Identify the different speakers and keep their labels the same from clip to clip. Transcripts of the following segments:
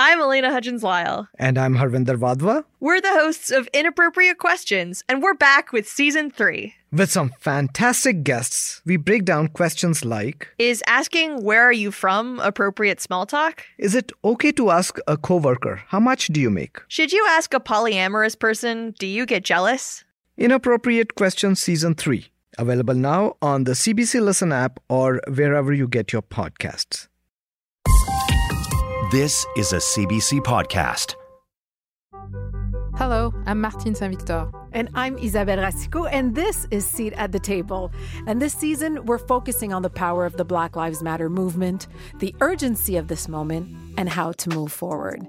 Speaker 1: I'm Elena Hudgens Lyle.
Speaker 2: And I'm Harvinder Wadhwa.
Speaker 1: We're the hosts of Inappropriate Questions, and we're back with season three.
Speaker 2: With some fantastic guests, we break down questions like
Speaker 1: Is asking where are you from appropriate small talk?
Speaker 2: Is it okay to ask a coworker, how much do you make?
Speaker 1: Should you ask a polyamorous person, do you get jealous?
Speaker 2: Inappropriate Questions Season 3. Available now on the CBC Listen app or wherever you get your podcasts.
Speaker 3: This is a CBC podcast.
Speaker 4: Hello, I'm Martine Saint Victor.
Speaker 5: And I'm Isabelle Racicot, and this is Seat at the Table. And this season, we're focusing on the power of the Black Lives Matter movement, the urgency of this moment, and how to move forward.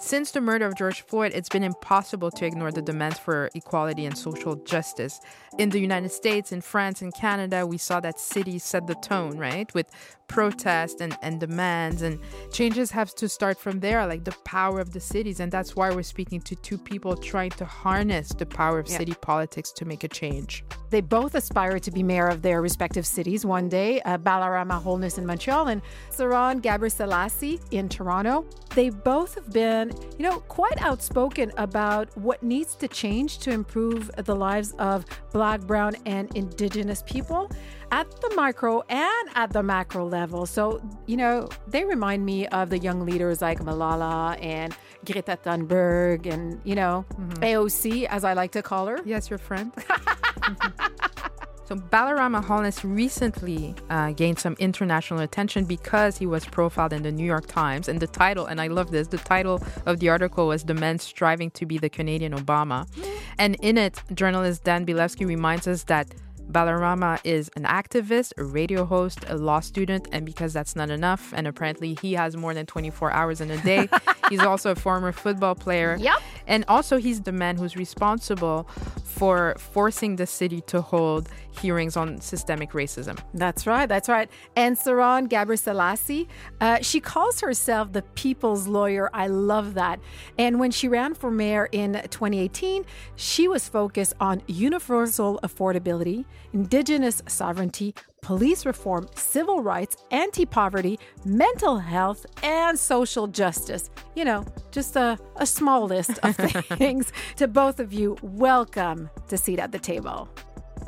Speaker 4: Since the murder of George Floyd, it's been impossible to ignore the demands for equality and social justice. In the United States, in France, in Canada, we saw that cities set the tone, right? With protests and, and demands, and changes have to start from there, like the power of the cities. And that's why we're speaking to two people trying to harness the power of yeah. city politics to make a change.
Speaker 5: They both aspire to be mayor of their respective cities one day uh, Balarama Holness in Montreal and Saron Gebresellassi in Toronto. They both have been, you know, quite outspoken about what needs to change to improve the lives of Black, Brown, and Indigenous people at the micro and at the macro level. So, you know, they remind me of the young leaders like Malala and Greta Thunberg and, you know, mm-hmm. AOC, as I like to call her.
Speaker 4: Yes, your friend. So Balarama Holness recently uh, gained some international attention because he was profiled in the New York Times. And the title, and I love this, the title of the article was The Men Striving to Be the Canadian Obama. And in it, journalist Dan Bilefsky reminds us that Balarama is an activist, a radio host, a law student, and because that's not enough, and apparently he has more than 24 hours in a day, he's also a former football player.
Speaker 5: Yep.
Speaker 4: And also, he's the man who's responsible for forcing the city to hold hearings on systemic racism.
Speaker 5: That's right, that's right. And Saron Gebresellassi, uh, she calls herself the people's lawyer. I love that. And when she ran for mayor in 2018, she was focused on universal affordability, indigenous sovereignty, police reform, civil rights, anti poverty, mental health, and social justice. You know, just a, a small list of things. to both of you, welcome to Seat at the Table.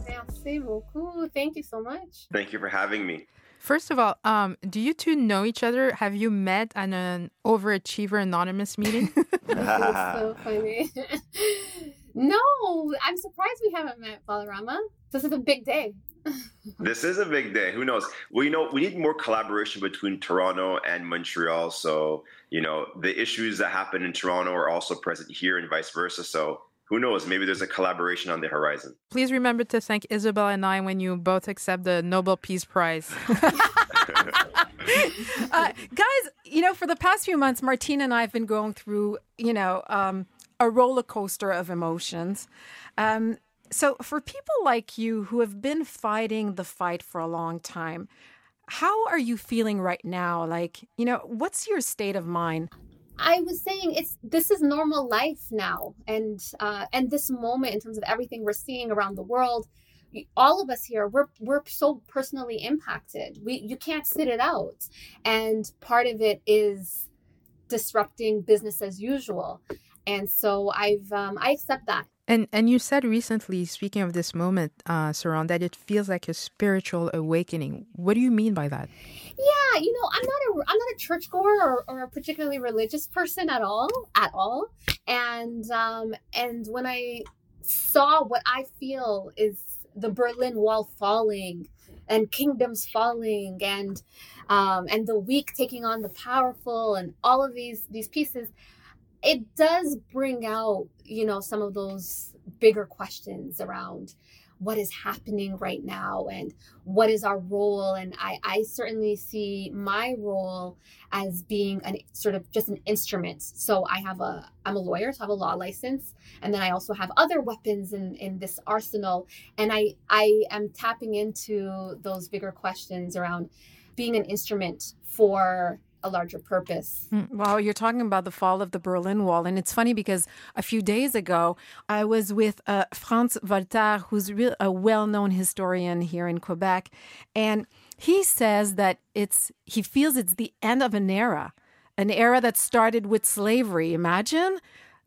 Speaker 6: Merci beaucoup. Thank you so much.
Speaker 7: Thank you for having me.
Speaker 4: First of all, um, do you two know each other? Have you met at an Overachiever Anonymous meeting?
Speaker 6: so funny. no, I'm surprised we haven't met Balarama. This is a big day.
Speaker 7: this is a big day. Who knows? Well, you know, we need more collaboration between Toronto and Montreal. So, you know, the issues that happen in Toronto are also present here and vice versa. So, who knows? Maybe there's a collaboration on the horizon.
Speaker 4: Please remember to thank Isabelle and I when you both accept the Nobel Peace Prize.
Speaker 5: uh, guys, you know, for the past few months, Martina and I have been going through, you know, um, a roller coaster of emotions. Um, so, for people like you who have been fighting the fight for a long time, how are you feeling right now? Like, you know, what's your state of mind?
Speaker 6: I was saying it's this is normal life now, and uh, and this moment in terms of everything we're seeing around the world, all of us here we're we're so personally impacted. We you can't sit it out, and part of it is disrupting business as usual, and so I've um, I accept that
Speaker 4: and and you said recently, speaking of this moment, uh, Saron, that it feels like a spiritual awakening. What do you mean by that?
Speaker 6: Yeah, you know, I'm not a I'm not a churchgoer or, or a particularly religious person at all, at all. And um, and when I saw what I feel is the Berlin Wall falling and kingdoms falling and um, and the weak taking on the powerful and all of these these pieces it does bring out, you know, some of those bigger questions around what is happening right now and what is our role. And I, I certainly see my role as being an sort of just an instrument. So i have a i'm a lawyer so i have a law license. And then i also have other weapons in in this arsenal. And i i am tapping into those bigger questions around being an instrument for a larger purpose.
Speaker 5: Mm, well, you're talking about the fall of the Berlin Wall. And it's funny because a few days ago, I was with uh, Frantz Voltaire, who's re- a well known historian here in Quebec. And he says that it's, he feels it's the end of an era an era that started with slavery. Imagine.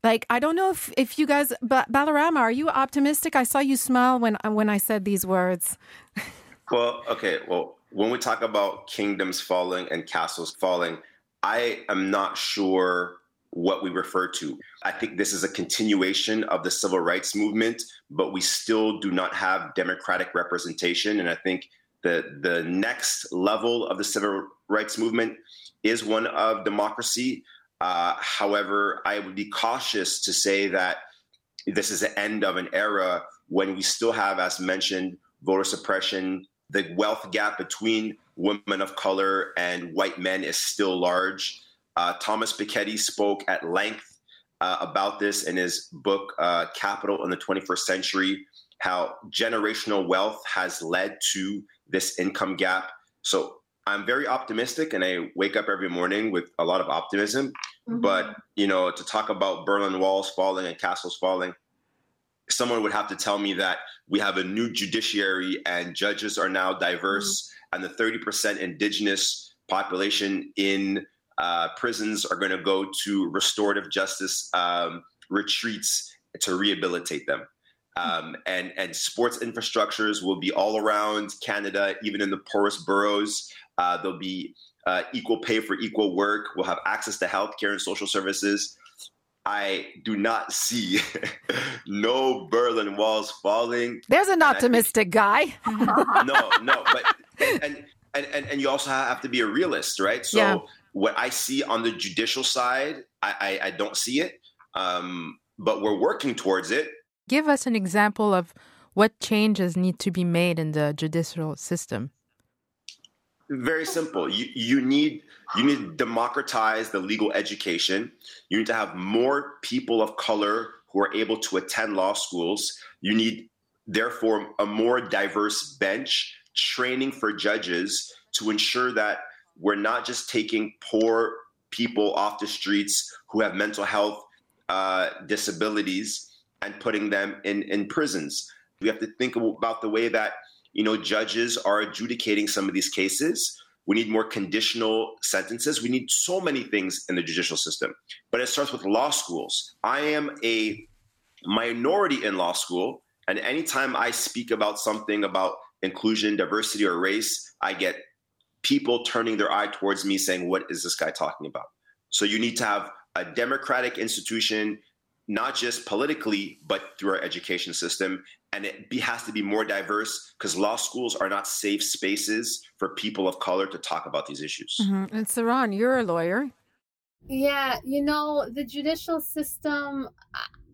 Speaker 5: Like I don't know if, if you guys, but Balarama, are you optimistic? I saw you smile when when I said these words.
Speaker 7: well, okay. Well, when we talk about kingdoms falling and castles falling, I am not sure what we refer to. I think this is a continuation of the civil rights movement, but we still do not have democratic representation. And I think the the next level of the civil rights movement is one of democracy. Uh, however, I would be cautious to say that this is the end of an era when we still have, as mentioned, voter suppression. The wealth gap between women of color and white men is still large. Uh, Thomas Piketty spoke at length uh, about this in his book, uh, Capital in the 21st Century, how generational wealth has led to this income gap. So I'm very optimistic and I wake up every morning with a lot of optimism. Mm-hmm. But, you know, to talk about Berlin walls falling and castles falling, someone would have to tell me that we have a new judiciary and judges are now diverse mm-hmm. and the 30% indigenous population in uh, prisons are going to go to restorative justice um, retreats to rehabilitate them. Um, and and sports infrastructures will be all around Canada, even in the poorest boroughs. Uh, there'll be uh, equal pay for equal work. We'll have access to healthcare and social services. I do not see no Berlin walls falling.
Speaker 5: There's an optimistic think, guy.
Speaker 7: no, no, but and, and and and you also have to be a realist, right? So yeah. what I see on the judicial side, I I, I don't see it, um, but we're working towards it.
Speaker 4: Give us an example of what changes need to be made in the judicial system.
Speaker 7: Very simple. You, you need you need to democratize the legal education. You need to have more people of color who are able to attend law schools. You need therefore a more diverse bench, training for judges to ensure that we're not just taking poor people off the streets who have mental health uh, disabilities and putting them in, in prisons. We have to think about the way that you know judges are adjudicating some of these cases. We need more conditional sentences. We need so many things in the judicial system. But it starts with law schools. I am a minority in law school, and anytime I speak about something about inclusion, diversity, or race, I get people turning their eye towards me saying, What is this guy talking about? So you need to have a democratic institution not just politically, but through our education system. And it be, has to be more diverse because law schools are not safe spaces for people of color to talk about these issues.
Speaker 5: Mm-hmm. And Saron, you're a lawyer.
Speaker 6: Yeah, you know, the judicial system,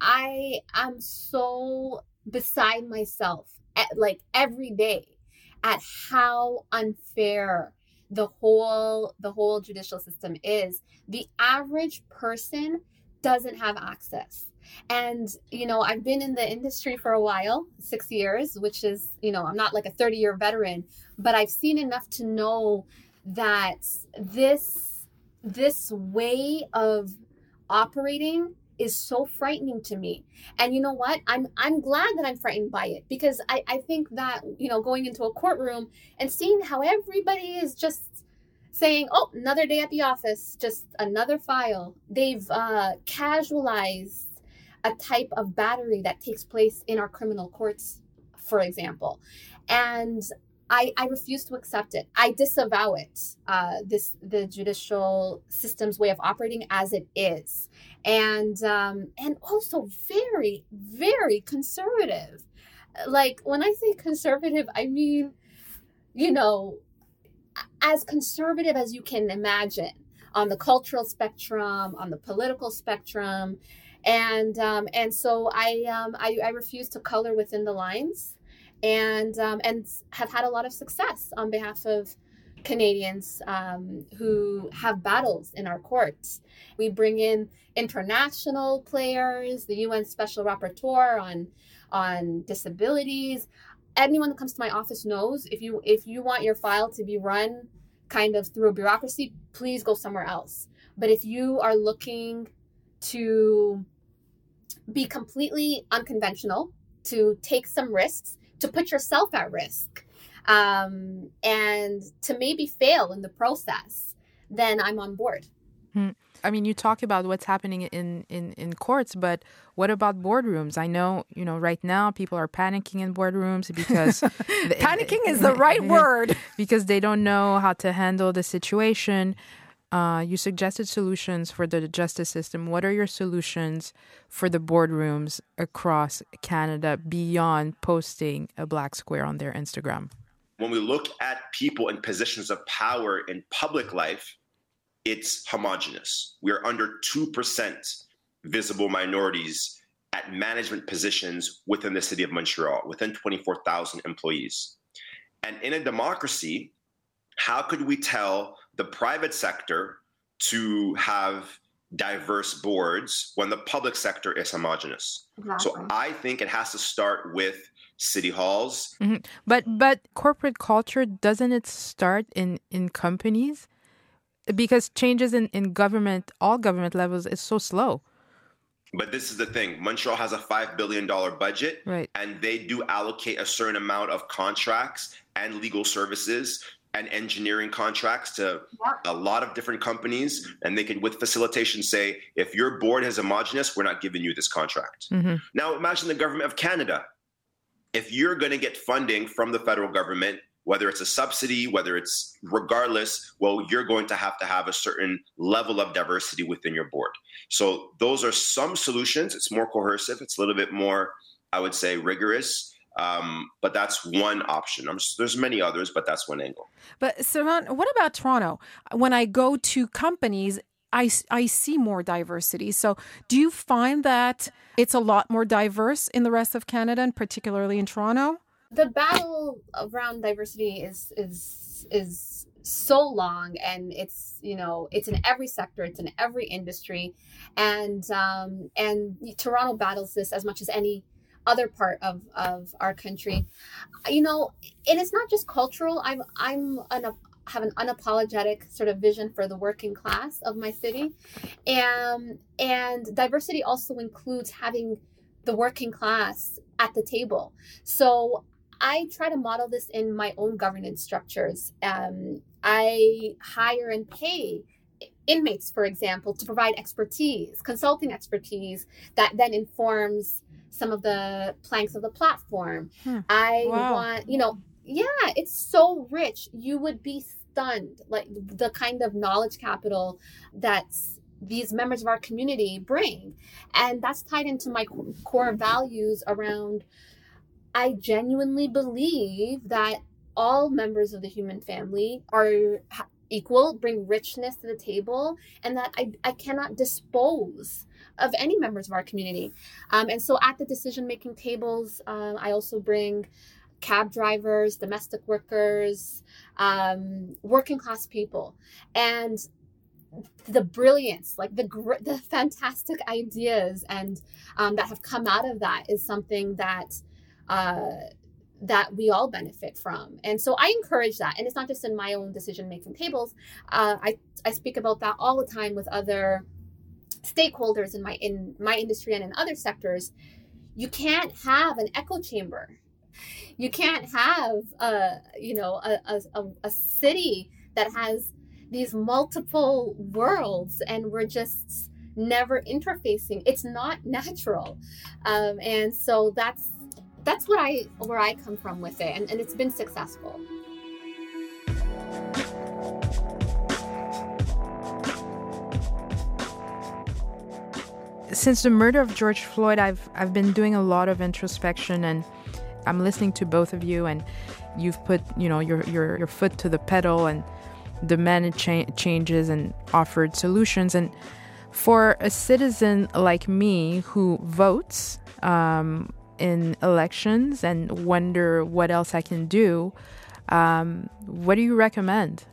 Speaker 6: I am so beside myself, at, like every day, at how unfair the whole the whole judicial system is. The average person doesn't have access. And, you know, I've been in the industry for a while, six years, which is, you know, I'm not like a 30 year veteran, but I've seen enough to know that this, this way of operating is so frightening to me. And you know what? I'm I'm glad that I'm frightened by it because I, I think that, you know, going into a courtroom and seeing how everybody is just saying, oh, another day at the office, just another file. They've uh, casualized a type of battery that takes place in our criminal courts, for example. And I, I refuse to accept it. I disavow it. Uh, this the judicial system's way of operating as it is, and um, and also very very conservative. Like when I say conservative, I mean, you know, as conservative as you can imagine on the cultural spectrum, on the political spectrum, and um, and so I, um, I, I refuse to color within the lines, and um, and have had a lot of success on behalf of Canadians um, who have battles in our courts. We bring in international players, the UN Special Rapporteur on on disabilities anyone that comes to my office knows if you if you want your file to be run kind of through a bureaucracy, please go somewhere else. But if you are looking to be completely unconventional, to take some risks, to put yourself at risk, um, and to maybe fail in the process, then I'm on board.
Speaker 4: I mean, you talk about what's happening in, in, in courts, but what about boardrooms? I know, you know, right now people are panicking in boardrooms because
Speaker 5: panicking is the right word
Speaker 4: because they don't know how to handle the situation. Uh, you suggested solutions for the justice system. What are your solutions for the boardrooms across Canada beyond posting a black square on their Instagram?
Speaker 7: When we look at people in positions of power in public life, it's homogenous. We are under 2% visible minorities at management positions within the city of Montreal, within 24,000 employees. And in a democracy, how could we tell the private sector to have diverse boards when the public sector is homogenous? Exactly. So I think it has to start with city halls.
Speaker 4: Mm-hmm. But but corporate culture doesn't it start in in companies? Because changes in, in government, all government levels, is so slow.
Speaker 7: But this is the thing Montreal has a $5 billion budget,
Speaker 4: right.
Speaker 7: and they do allocate a certain amount of contracts and legal services and engineering contracts to a lot of different companies. And they can, with facilitation, say, if your board is homogenous, we're not giving you this contract.
Speaker 4: Mm-hmm.
Speaker 7: Now, imagine the government of Canada. If you're going to get funding from the federal government, whether it's a subsidy, whether it's regardless, well, you're going to have to have a certain level of diversity within your board. So those are some solutions. It's more coercive. It's a little bit more, I would say, rigorous. Um, but that's one option. Just, there's many others, but that's one angle.
Speaker 5: But Saron, what about Toronto? When I go to companies, I, I see more diversity. So, do you find that it's a lot more diverse in the rest of Canada, and particularly in Toronto?
Speaker 6: The battle around diversity is is is so long and it's you know it's in every sector it's in every industry. And um and toronto battles this as much as any other part of of our country. You know and it's not just cultural. I'm i'm an have an unapologetic sort of vision for the working class of my city. And and diversity also includes having the working class at the table. So I try to model this in my own governance structures. Um, I hire and pay inmates, for example, to provide expertise, consulting expertise that then informs some of the planks of the platform. Hmm. I wow. want, you know, yeah, it's so rich. You would be stunned, like the kind of knowledge capital that's these members of our community bring. And that's tied into my core values around I genuinely believe that all members of the human family are equal, bring richness to the table, and that I, I cannot dispose of any members of our community. Um, and so at the decision making tables, um, I also bring cab drivers, domestic workers, um, working class people. And the brilliance, like the the fantastic ideas and um, that have come out of that is something that uh, that we all benefit from. And so I encourage that. And it's not just in my own decision making tables. Uh, I, I speak about that all the time with other stakeholders in my in my industry and in other sectors. You can't have an echo chamber. You can't have a you know a, a, a city that has these multiple worlds and we're just never interfacing. It's not natural. Um, and so that's that's what I where I come from with it, and, and it's been successful.
Speaker 4: Since the murder of George Floyd, I've I've been doing a lot of introspection, and I'm listening to both of you, and you've put you know your your your foot to the pedal and demanded cha- changes and offered solutions, and for a citizen like me who votes um, in elections and wonder what else I can do, um, what do you recommend?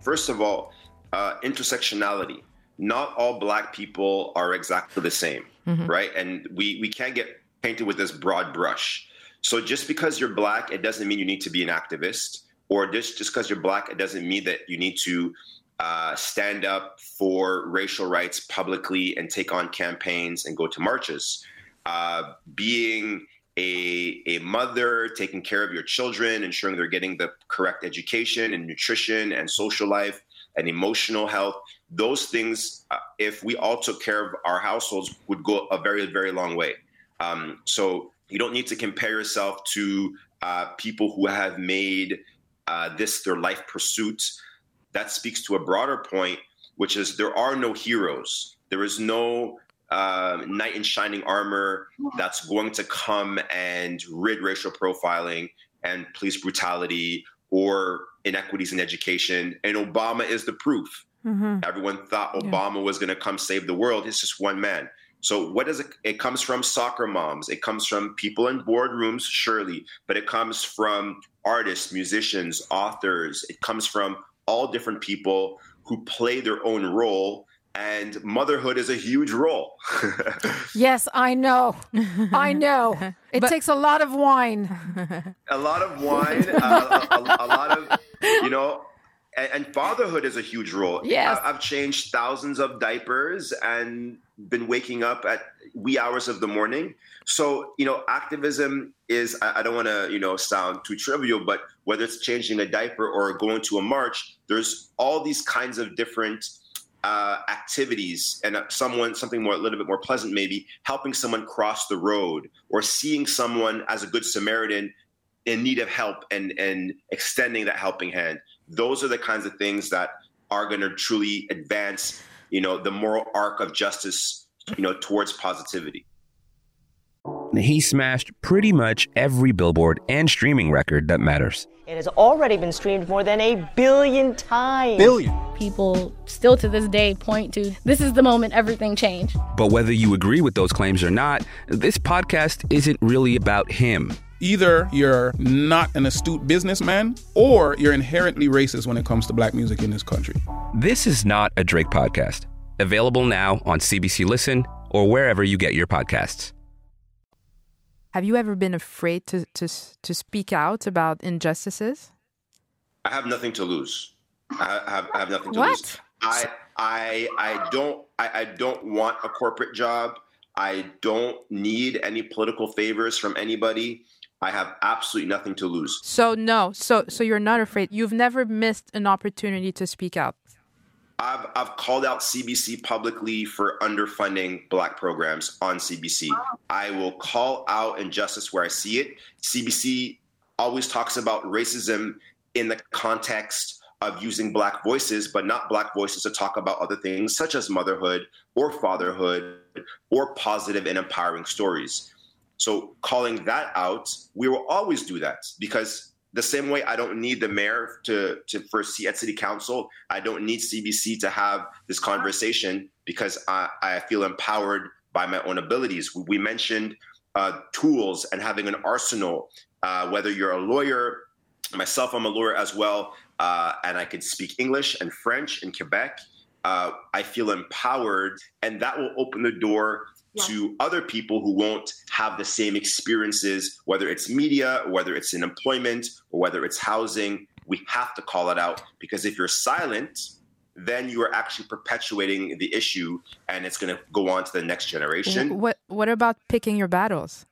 Speaker 7: First of all, uh, intersectionality. Not all black people are exactly the same, mm-hmm. right? And we, we can't get painted with this broad brush. So just because you're black, it doesn't mean you need to be an activist, or just just because you're black, it doesn't mean that you need to uh, stand up for racial rights publicly and take on campaigns and go to marches. Uh, being a, a mother, taking care of your children, ensuring they're getting the correct education and nutrition and social life and emotional health. those things, uh, if we all took care of our households, would go a very, very long way. Um, so you don't need to compare yourself to uh, people who have made uh, this their life pursuit. That speaks to a broader point, which is there are no heroes. There is no uh, knight in shining armor that's going to come and rid racial profiling and police brutality or inequities in education. And Obama is the proof. Mm-hmm. Everyone thought Obama yeah. was going to come save the world. It's just one man. So what does it? It comes from soccer moms. It comes from people in boardrooms, surely, but it comes from artists, musicians, authors. It comes from all different people who play their own role. And motherhood is a huge role.
Speaker 5: yes, I know. I know. It but, takes a lot of wine.
Speaker 7: A lot of wine. Uh, a, a, a lot of, you know, and, fatherhood is a huge role.
Speaker 5: Yes.
Speaker 7: I've changed thousands of diapers and been waking up at wee hours of the morning. So, you know, activism is, I, don't want to, you know, sound too trivial, but whether it's changing a diaper or going to a march, there's all these kinds of different uh, activities and someone, something more, a little bit more pleasant, maybe helping someone cross the road or seeing someone as a good Samaritan in need of help and, and extending that helping hand. Those are the kinds of things that are going to truly advance you know, the moral arc of justice, you know, towards positivity.
Speaker 8: He smashed pretty much every billboard and streaming record that matters.
Speaker 9: It has already been streamed more than a billion times.
Speaker 10: Billion.
Speaker 11: People still to this day point to this is the moment everything changed.
Speaker 8: But whether you agree with those claims or not, this podcast isn't really about him.
Speaker 10: Either you're not an astute businessman or you're inherently racist when it comes to black music in this country.
Speaker 8: This is not a Drake podcast. Available now on CBC Listen or wherever you get your podcasts.
Speaker 4: Have you ever been afraid to, to, to speak out about injustices?
Speaker 7: I have nothing to lose. I have, I have nothing to
Speaker 4: what?
Speaker 7: lose. I, I, I don't, I, I don't want a corporate job. I don't need any political favors from anybody. I have absolutely nothing to lose.
Speaker 4: So no, so so you're not afraid. You've never missed an opportunity to speak out.
Speaker 7: I've I've called out CBC publicly for underfunding black programs on CBC. I will call out injustice where I see it. CBC always talks about racism in the context of using black voices, but not black voices to talk about other things such as motherhood or fatherhood or positive and empowering stories. So calling that out, we will always do that because the same way I don't need the mayor to, to for at city council, I don't need CBC to have this conversation because I, I feel empowered by my own abilities. We mentioned uh, tools and having an arsenal, uh, whether you're a lawyer, myself, I'm a lawyer as well, uh, and I can speak English and French in Quebec. Uh, I feel empowered, and that will open the door yeah. to other people who won't have the same experiences, whether it's media, whether it's in employment, or whether it's housing. We have to call it out because if you're silent, then you are actually perpetuating the issue and it's going to go on to the next generation.
Speaker 4: What what about picking your battles?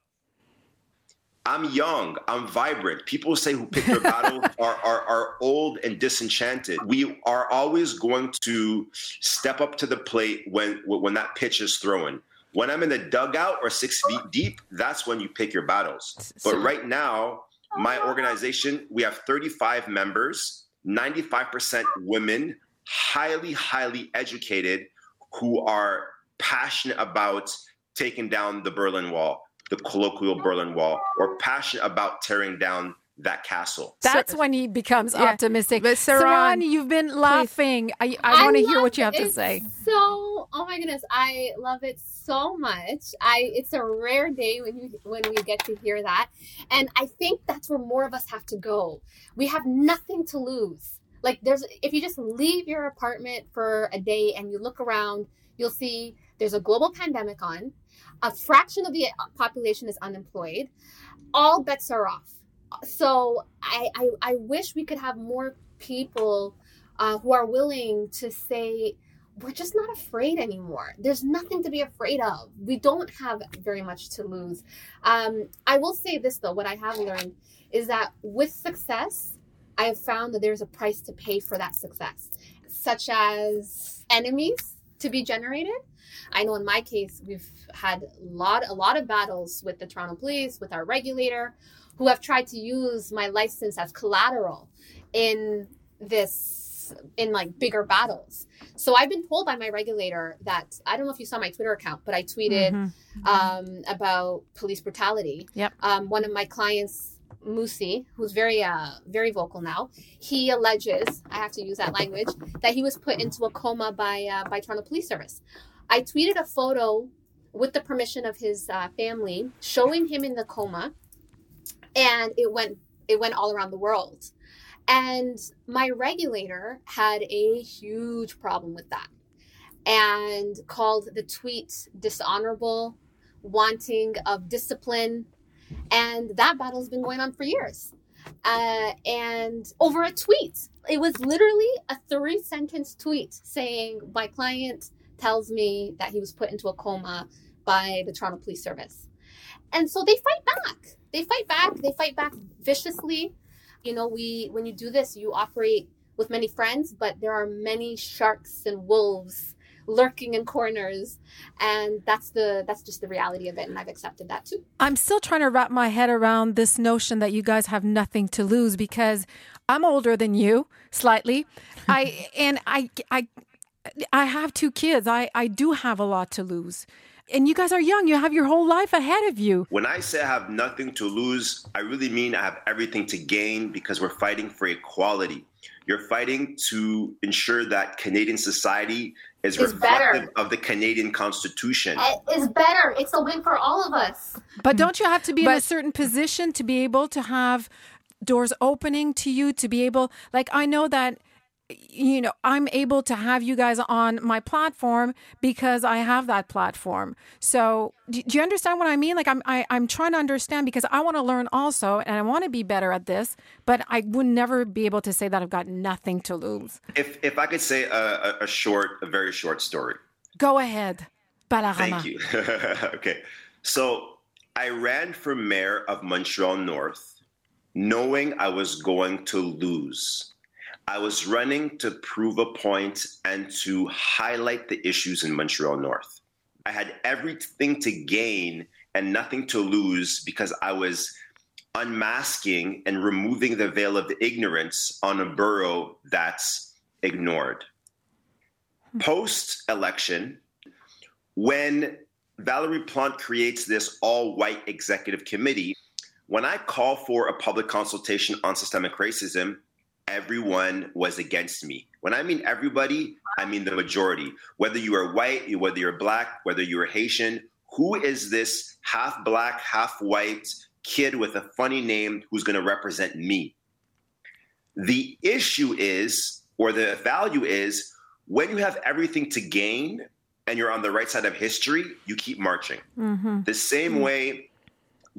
Speaker 7: I'm young, I'm vibrant. People say who pick their battles are, are, are old and disenchanted. We are always going to step up to the plate when when that pitch is thrown. When I'm in the dugout or six feet deep, that's when you pick your battles. But right now, my oh. organization, we have 35 members, 95% women, highly, highly educated, who are passionate about taking down the Berlin Wall, the colloquial Berlin Wall, or passionate about tearing down that castle.
Speaker 5: That's when he becomes yeah. optimistic. But Saron, Saron, you've been laughing. Please. I, I, I want to hear what you have to say.
Speaker 6: So, oh my goodness, I love it so much. I it's a rare day when you when we get to hear that, and I think that's where more of us have to go. We have nothing to lose. Like there's if you just leave your apartment for a day and you look around, you'll see there's a global pandemic on. A fraction of the population is unemployed. All bets are off so I, I, I wish we could have more people uh, who are willing to say we're just not afraid anymore. There's nothing to be afraid of. We don't have very much to lose. Um, I will say this though: what I have learned is that with success, I have found that there's a price to pay for that success. such as enemies to be generated. I know in my case, we've had a lot, a lot of battles with the Toronto Police, with our regulator, who have tried to use my license as collateral in this, in like bigger battles. So I've been told by my regulator that I don't know if you saw my Twitter account, but I tweeted
Speaker 5: Mhm.
Speaker 6: um, about police brutality.
Speaker 5: Yep.
Speaker 6: Um, one of my clients, Musi, who's very uh, very vocal now, he alleges I have to use that language that he was put into a coma by uh, by Toronto Police Service. I tweeted a photo with the permission of his uh, family showing him in the coma, and it went it went all around the world. And my regulator had a huge problem with that and called the tweet dishonorable, wanting of discipline. And that battle's been going on for years. Uh, and over a tweet, it was literally a three sentence tweet saying, My client tells me that he was put into a coma by the Toronto Police Service. And so they fight back. They fight back. They fight back viciously. You know, we when you do this, you operate with many friends, but there are many sharks and wolves lurking in corners, and that's the that's just the reality of it, and I've accepted that too.
Speaker 5: I'm still trying to wrap my head around this notion that you guys have nothing to lose because I'm older than you slightly. I and I I I have two kids. I I do have a lot to lose. And you guys are young. You have your whole life ahead of you.
Speaker 7: When I say I have nothing to lose, I really mean I have everything to gain because we're fighting for equality. You're fighting to ensure that Canadian society is
Speaker 6: Is
Speaker 7: reflective
Speaker 6: better.
Speaker 7: of the Canadian Constitution.
Speaker 6: It's better. It's a win for all of us.
Speaker 5: But don't you have to be in a certain position to be able to have doors opening to you to be able like I know that you know I'm able to have you guys on my platform because I have that platform. So do, do you understand what I mean? Like I'm I, I'm trying to understand because I want to learn also and I want to be better at this, but I would never be able to say that I've got nothing to lose.
Speaker 7: If if I could say a, a, a short, a very short story.
Speaker 5: Go ahead, Balarama.
Speaker 7: Thank you. okay. So I ran for mayor of Montreal North knowing I was going to lose. I was running to prove a point and to highlight the issues in Montreal North. I had everything to gain and nothing to lose because I was unmasking and removing the veil of ignorance on a borough that's ignored. Hmm. Post election, when Valerie Plante creates this all white executive committee, when I call for a public consultation on systemic racism, everyone was against me. When I mean everybody, I mean the majority. Whether you are white, whether you're black, whether you're Haitian, who is this half black, half white kid with a funny name who's going to represent me? The issue is, or the value is, when you have everything to gain and you're on the right side of history, you keep marching.
Speaker 5: Mm-hmm.
Speaker 7: The same way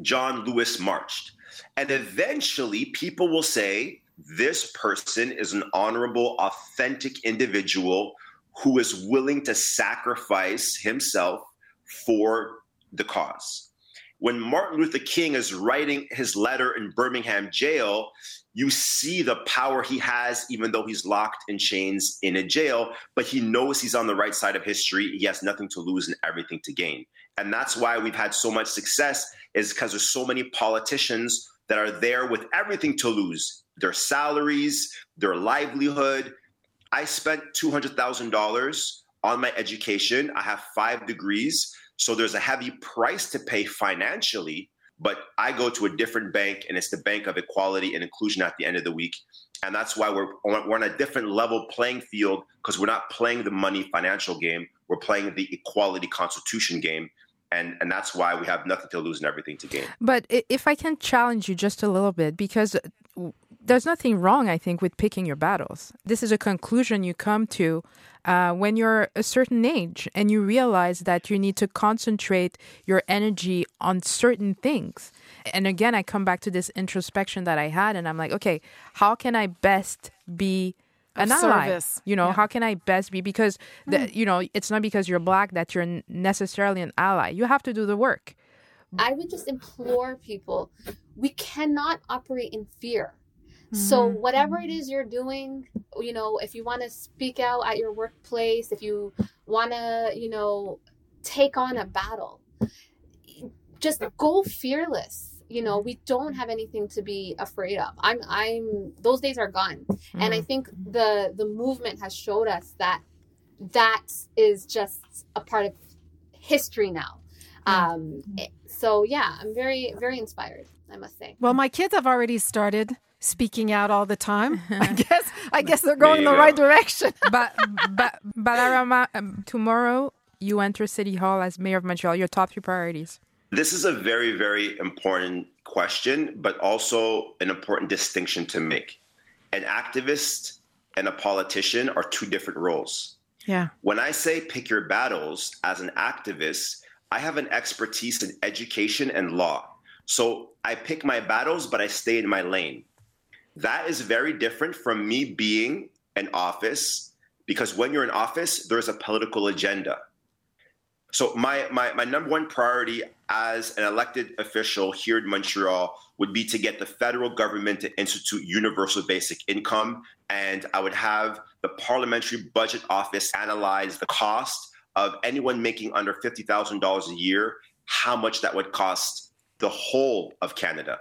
Speaker 7: John Lewis marched. And eventually, people will say, this person is an honorable, authentic individual who is willing to sacrifice himself for the cause. When Martin Luther King is writing his letter in Birmingham jail, you see the power he has, even though he's locked in chains in a jail, but he knows he's on the right side of history. He has nothing to lose and everything to gain. And that's why we've had so much success, is because there's so many politicians that are there with everything to lose their salaries, their livelihood. I spent $200,000 on my education. I have five degrees. So there's a heavy price to pay financially, but I go to a different bank and it's the bank of equality and inclusion at the end of the week. And that's why we're, we're on a different level playing field because we're not playing the money financial game. We're playing the equality constitution game. And, and that's why we have nothing to lose and everything to gain.
Speaker 4: But if I can challenge you just a little bit, because there's nothing wrong, I think, with picking your battles. This is a conclusion you come to uh, when you're a certain age and you realize that you need to concentrate your energy on certain things. And again, I come back to this introspection that I had, and I'm like, okay, how can I best be an
Speaker 5: Of
Speaker 4: ally?
Speaker 5: service.
Speaker 4: You know,
Speaker 5: Yeah.
Speaker 4: how can I best be? Because, the, you know, it's not because you're black that you're necessarily an ally. You have to do the work.
Speaker 6: I would just implore people we cannot operate in fear. So
Speaker 5: Mm-hmm.
Speaker 6: whatever it is you're doing, you know, if you want to speak out at your workplace, if you want to, you know, take on a battle, just go fearless. You know, we don't have anything to be afraid of. I'm I'm those days are gone. And I think the the movement has showed us that that is just a part of history now. Um it- so yeah, I'm very very inspired, I must say.
Speaker 5: Well, my kids have already started speaking out all the time. I guess I guess they're going in the
Speaker 7: go.
Speaker 5: right direction.
Speaker 4: but, but Balarama, um, tomorrow you enter City Hall as mayor of Montreal. Your top three priorities.
Speaker 7: This is a very, very important question, but also an important distinction to make. An activist and a politician are two different roles.
Speaker 5: Yeah.
Speaker 7: When I say pick your battles as an activist, I have an expertise in education and law. So I pick my battles, but I stay in my lane. That is very different from me being an office because when you're in office, there's a political agenda. So my, my my number one priority as an elected official here in Montreal would be to get the federal government to institute universal basic income, and I would have the parliamentary budget office analyze the cost of anyone making under fifty thousand dollars a year, how much that would cost the whole of Canada.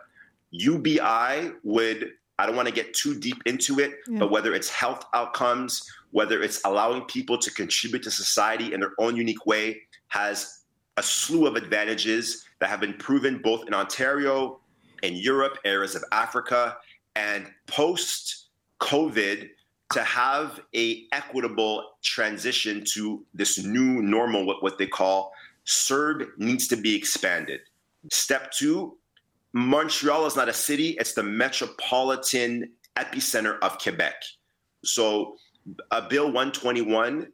Speaker 7: UBI would I don't want to get too deep into it,
Speaker 5: Yeah.
Speaker 7: but whether it's health outcomes, whether it's allowing people to contribute to society in their own unique way, has a slew of advantages that have been proven both in Ontario, in Europe, areas of Africa, and post COVID to have a equitable transition to this new normal, what, what they call CERB needs to be expanded. Step two, Montreal is not a city, it's the metropolitan epicenter of Quebec. So, uh, Bill 121,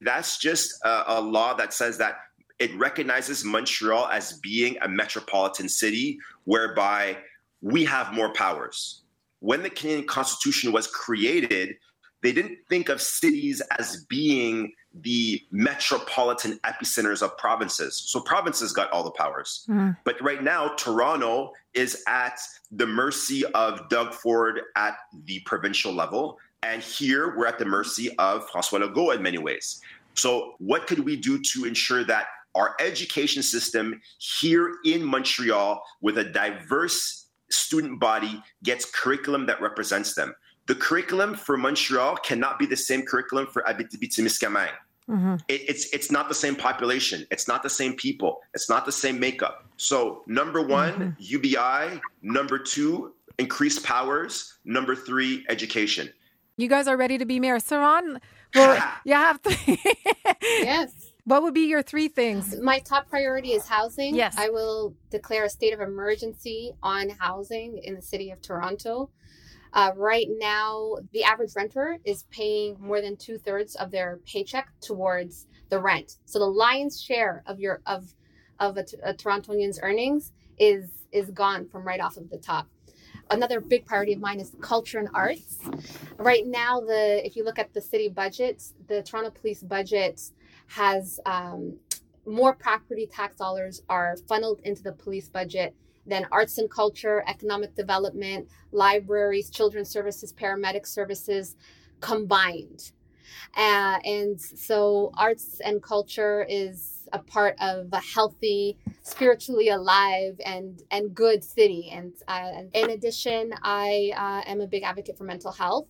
Speaker 7: that's just a, a law that says that it recognizes Montreal as being a metropolitan city whereby we have more powers. When the Canadian Constitution was created, they didn't think of cities as being the metropolitan epicenters of provinces. So provinces got all the powers. Mm-hmm. But right now, Toronto is at the mercy of Doug Ford at the provincial level. And here we're at the mercy of François Legault in many ways. So, what could we do to ensure that our education system here in Montreal, with a diverse student body, gets curriculum that represents them? The curriculum for Montreal cannot be the same curriculum for Abitibi-Témiscamingue. Mm-hmm. It, it's it's not the same population. It's not the same people. It's not the same makeup. So number one, mm-hmm. UBI. Number two, increased powers. Number three, education.
Speaker 5: You guys are ready to be mayor. Saron, well, you have to.
Speaker 6: yes.
Speaker 5: What would be your three things?
Speaker 6: My top priority is housing.
Speaker 5: Yes.
Speaker 6: I will declare a state of emergency on housing in the city of Toronto. Uh, right now, the average renter is paying more than two thirds of their paycheck towards the rent. So the lion's share of your of of a, a Torontonian's earnings is is gone from right off of the top. Another big priority of mine is culture and arts. Right now, the if you look at the city budgets, the Toronto Police budget has um, more property tax dollars are funneled into the police budget than arts and culture, economic development, libraries, children's services, paramedic services combined. Uh, and so, arts and culture is a part of a healthy, spiritually alive, and and good city. And uh, in addition, I uh, am a big advocate for mental health,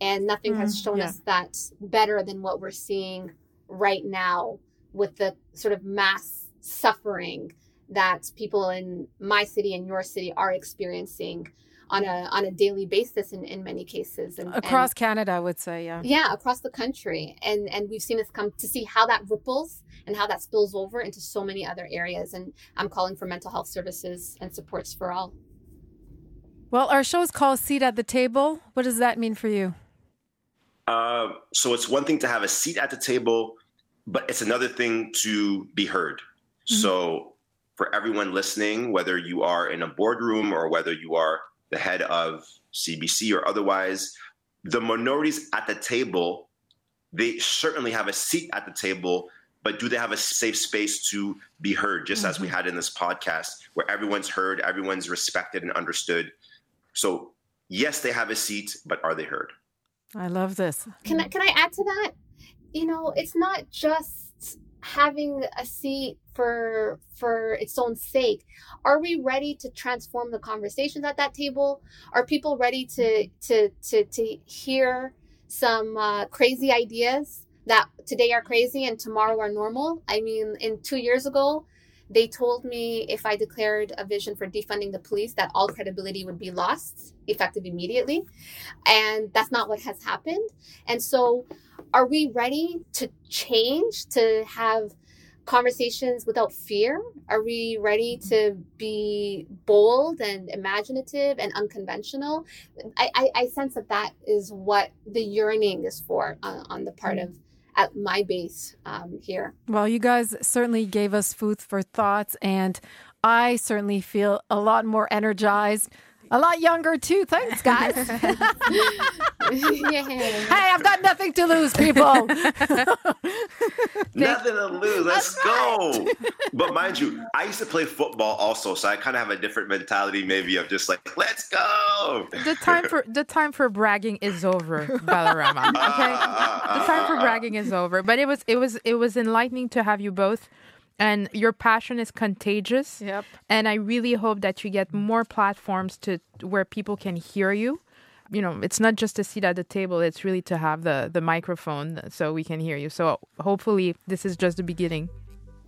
Speaker 6: and nothing has
Speaker 5: Mm,
Speaker 6: shown
Speaker 5: yeah.
Speaker 6: us that better than what we're seeing right now with the sort of mass suffering that people in my city and your city are experiencing on a on a daily basis in, in many cases and
Speaker 5: Across
Speaker 6: and-
Speaker 5: Canada, I would say, yeah.
Speaker 6: yeah across the country and and we've seen this come to see how that ripples and how that spills over into so many other areas and i'm calling for mental health services and supports for all
Speaker 5: Well, our show is called Seat at the Table. What does that mean for you?
Speaker 7: Uh, so it's one thing to have a seat at the table, but it's another thing to be heard. So for everyone listening, whether you are in a boardroom or whether you are the head of CBC or otherwise, the minorities at the table, they certainly have a seat at the table, but do they have a safe space to be heard, just as we mm-hmm. had in this podcast, where everyone's heard, everyone's respected and understood? So yes, they have a seat, but are they heard?
Speaker 5: I love this.
Speaker 6: Can I can I add to that? You know, it's not just having a seat for for its own sake. Are we ready to transform the conversations at that table? Are people ready to to to to hear some uh, crazy ideas that today are crazy and tomorrow are normal? I mean, in 2 years ago, they told me if I declared a vision for defunding the police, that all credibility would be lost effective immediately. And that's not what has happened. And so, are we ready to change, to have conversations without fear? Are we ready to be bold and imaginative and unconventional? I, I, I sense that that is what the yearning is for uh, on the part of at my base um, here.
Speaker 5: Well, you guys certainly gave us food for thoughts, and I certainly feel a lot more energized. A lot younger too. Thanks, guys. hey, I've got nothing to lose, people.
Speaker 7: Nothing to lose. Let's go. but mind you, I used to play football also, so I kind of have a different mentality, maybe of just like, let's go.
Speaker 4: The time for the time for bragging is over, Balarama. Okay, the time for bragging is over. But it was it was it was enlightening to have you both. And your passion is contagious.
Speaker 5: Yep.
Speaker 4: And I really hope that you get more platforms to where people can hear you you know, it's not just a seat at the table, it's really to have the, the microphone so we can hear you. So hopefully this is just the beginning.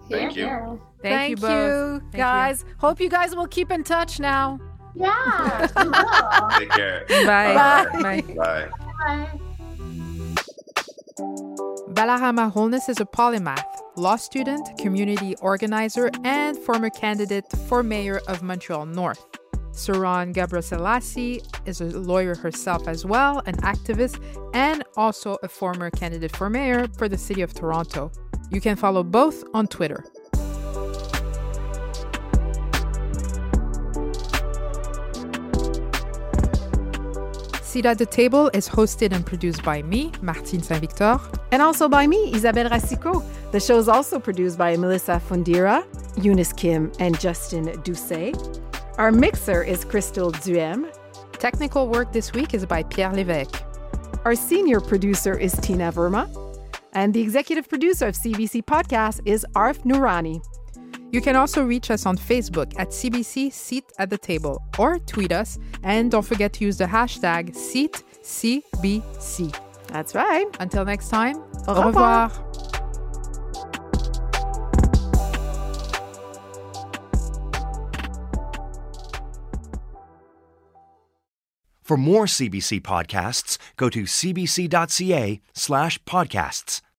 Speaker 7: Thank you.
Speaker 4: Thank,
Speaker 5: Thank
Speaker 4: you both. Thank
Speaker 5: guys. Hope you guys will keep in touch now.
Speaker 6: Yeah.
Speaker 7: Take care.
Speaker 4: Bye.
Speaker 7: Bye.
Speaker 4: Bye.
Speaker 7: Bye.
Speaker 4: Balarama Holness is a polymath, law student, community organizer, and former candidate for mayor of Montreal North. Saron Gebresellassi is a lawyer herself as well, an activist, and also a former candidate for mayor for the city of Toronto. You can follow both on Twitter. Seat at the Table is hosted and produced by me, Martine Saint Victor.
Speaker 5: And also by me, Isabelle Racicot. The show is also produced by Melissa Fundira, Eunice Kim, and Justin Doucet. Our mixer is Crystal Duem.
Speaker 4: Technical work this week is by Pierre Lévesque.
Speaker 5: Our senior producer is Tina Verma. And the executive producer of CBC Podcast is Arif Nurani.
Speaker 4: You can also reach us on Facebook at CBC Seat at the Table or tweet us. And don't forget to use the hashtag SeatCBC.
Speaker 5: That's right.
Speaker 4: Until next time,
Speaker 5: Au
Speaker 4: au revoir.
Speaker 3: For more CBC podcasts, go to cbc.ca slash podcasts.